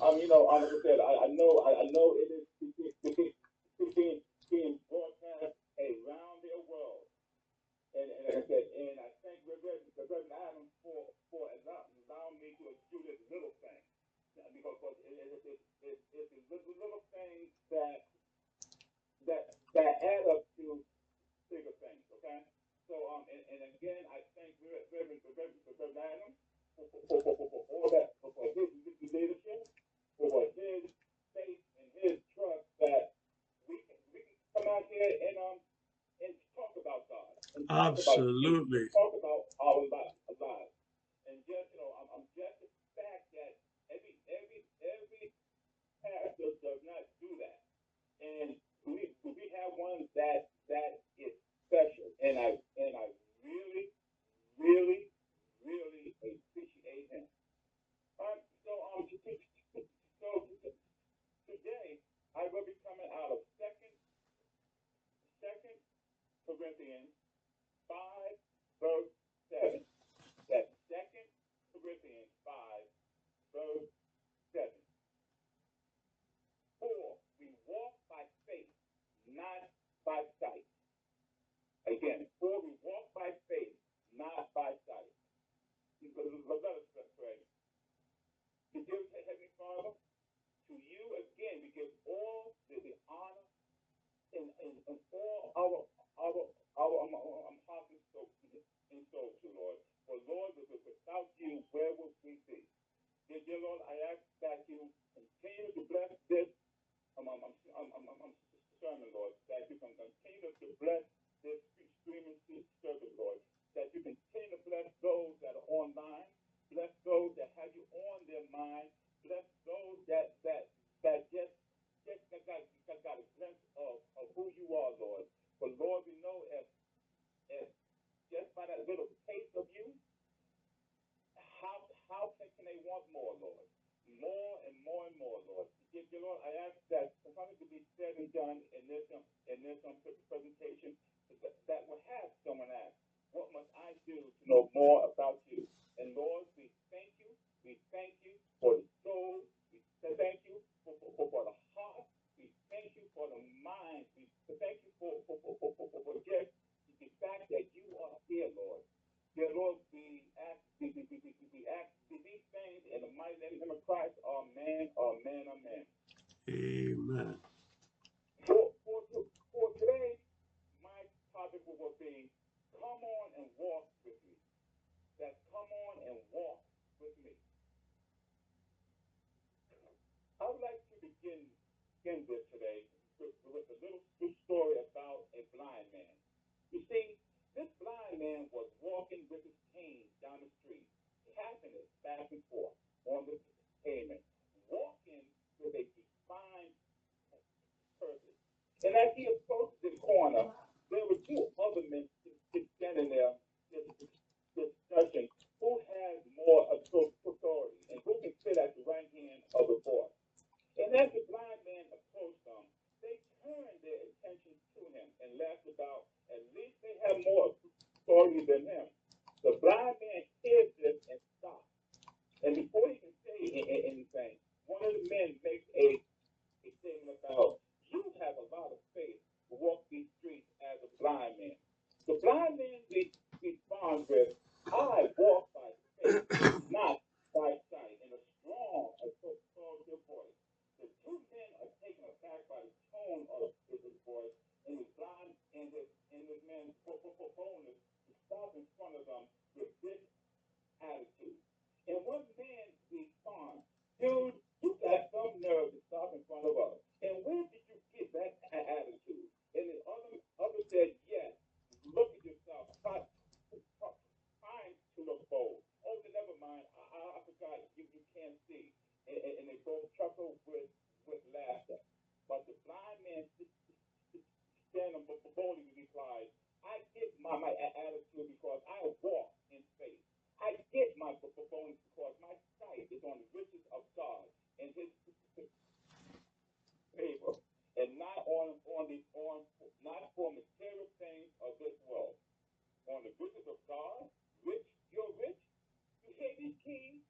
Um, you know, um, like I said, I, I know, I, I know it is it's being being broadcast around the world. And, and like I said, and I thank Reverend, Reverend Adams for for allowing, me to do this little thing because because it, it, it, it, it's the little, little things that that that add up to bigger things. Okay. So um, and, and again, I thank Reverend Reverend Reverend Adams for for, for, for, for all that for, for his leadership, for his faith and his trust that we can we can come out here and um and talk about God and Absolutely. talk about our lives, lives. And just you know, I'm, just the fact that every every every pastor does not do that, and we we have one that that is special, and I and I really really really appreciate him. Um, so um, so today I will be coming out of second second Corinthians five verse seven. That's second Corinthians five verse seven. For we walk by faith, not by sight. Again, for we walk by faith, not by sight. Let us pray. We give Heavenly Father, to you again, we give all the, the honor and, and, and all our our our um, um, heart and soul and soul to Lord. For Lord, with- with- without you, where would we be? Dear, dear Lord, I ask that you continue to bless this um, um, um, um, um, um, um, sermon, Lord. That you can continue to bless this streaming service, Lord. That you continue to bless those that are online. Bless those that have you on their mind. Bless those that that that just just got, got, got, got a glimpse of, of who you are, Lord. But Lord, we know if if just by that little taste of you, how how can, can they want more, Lord? More and more and more, Lord. Dear, dear Lord, I ask that something to be said and done in this um, in this um, presentation that, that will have someone ask, what must I do to know more about you? And Lord, we thank you. We thank you for the soul. We thank you for, for, for, for the heart. We thank you for the mind. We thank you for, for, for, for, for, for, for just the fact that you are here, Lord. Dear Lord, we ask, we, we, we, we, we ask these things in the mighty name of Christ. Amen, amen, amen. Amen. For, for, for today, my topic will be come on and walk with me. That's come on and walk with me. I would like to begin, begin this today with, with a little story about a blind man. You see, this blind man was walking with his cane down the street, tapping it back and forth on the pavement, walking with a defined purpose. And as he approached the corner, there were two other men standing there just discussing who has more authority and who can sit at the right hand of the boss. And as the blind man approached them, they turned their attention to him and laughed about, at least they have more authority than him. The blind man hears this and stops. And before he can say a- a- anything, one of the men makes a, a statement about, you have a lot of faith to walk these streets as a blind man. The blind man re- responds with, I walk by faith, not by sight, in a strong, authoritative voice. The two men are taken aback by the tone of his voice and his blind and his and his man's boldness to stop in front of them with this attitude. And one man responds, dude, you got some nerve to stop in front of us. And where did you get that attitude? And the other other said, yes. Look at yourself. Try, try- trying to look bold. Oh, never mind. I, I, I forgot you, you can't see. And, and, they both chuckle with, key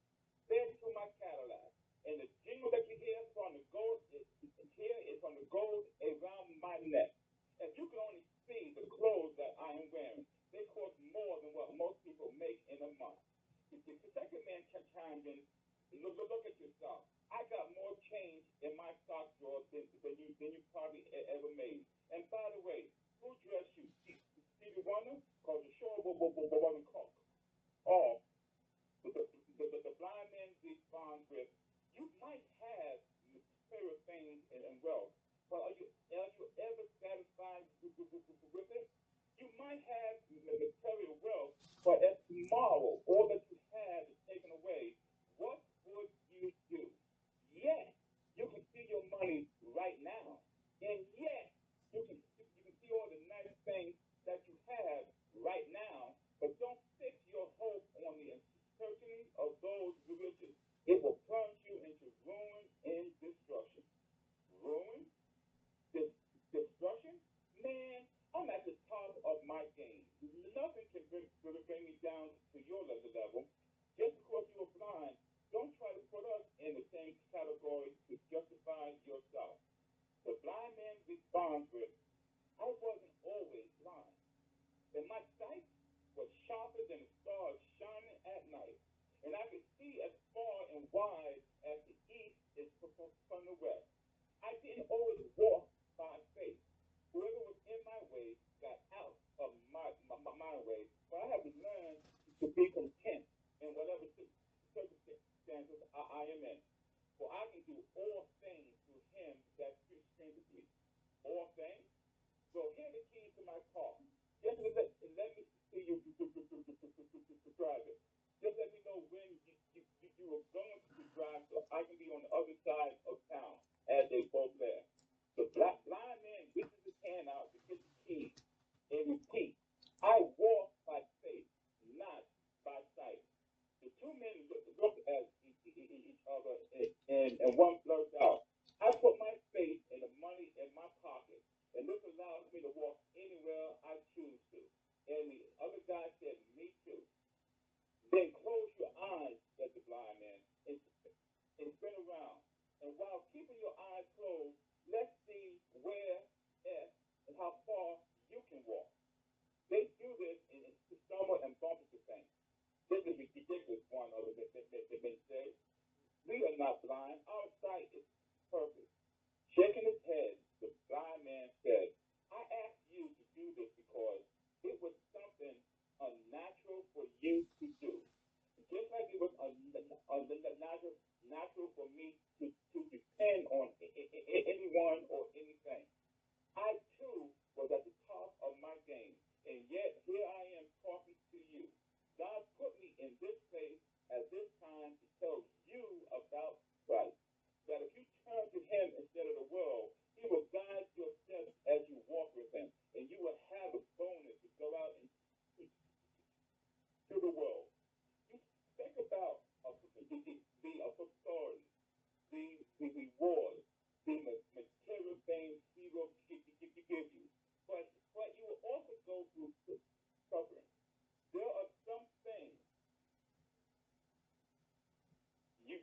to my Cadillac. And the jingle that you hear from the gold is, here is from the gold around my neck. If you can only see the clothes that I am wearing, they cost more than what most people make in a month. If The second man kept in, look, look at yourself. I got more change in my sock drawer than, than you than you probably ever made. And by the way, who dressed you? Stevie Wonder? Because the show woman they both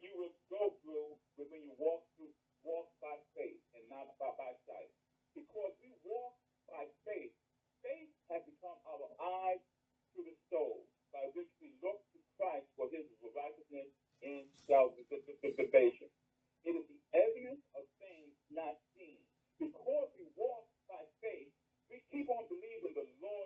you will go through but when you walk through walk by faith and not by, by sight. Because we walk by faith, faith has become our eyes to the soul, by which we look to Christ for his righteousness and salvation. It is the evidence of things not seen. Because we walk by faith, we keep on believing the Lord.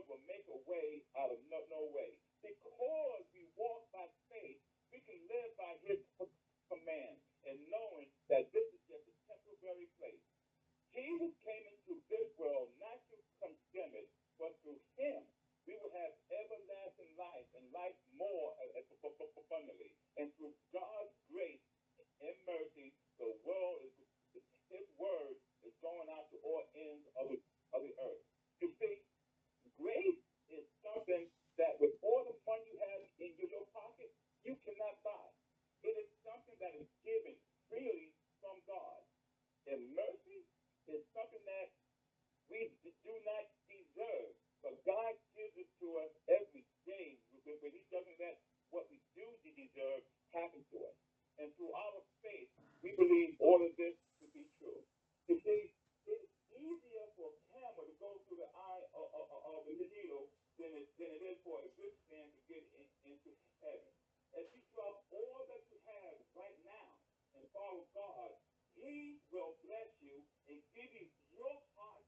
deserve happened to us. And through our faith, we believe all of this to be true. You see, it's easier for a camel to go through the eye of, of, of the needle than it, than it is for a good man to get in, into heaven. If you drop all that you have right now and follow God, He will bless you and give you your heart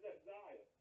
desire.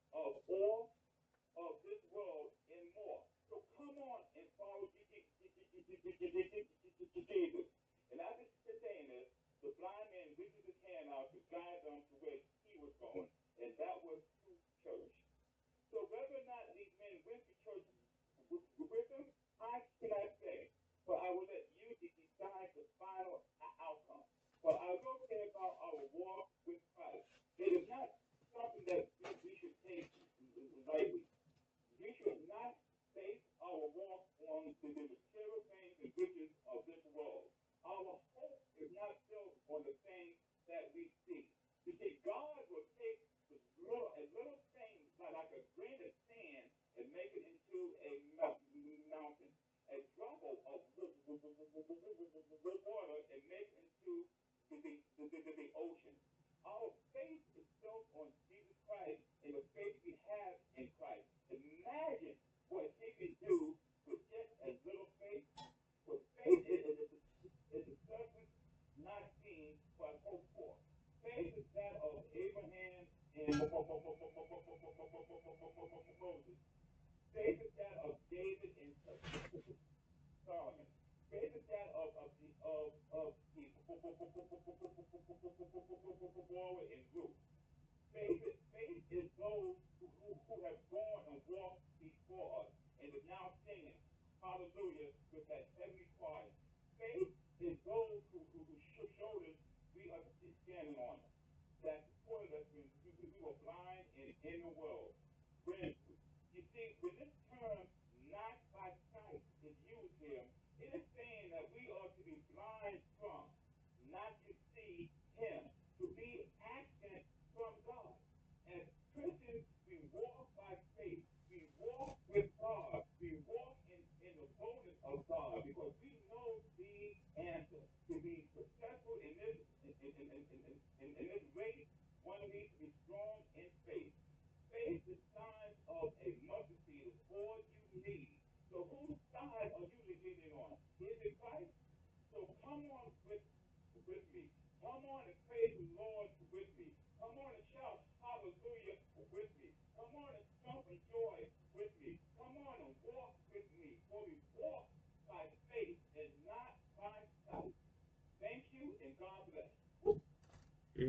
in the world. When, you see, when this term not by sight is used here, it is saying that we are to be blind from, not to see him.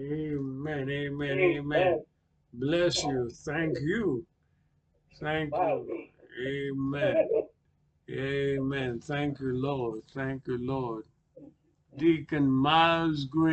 Amen, amen, amen. Bless you. Thank you. Thank you. Amen. Amen. Thank you, Lord. Thank you, Lord. Deacon Miles Green.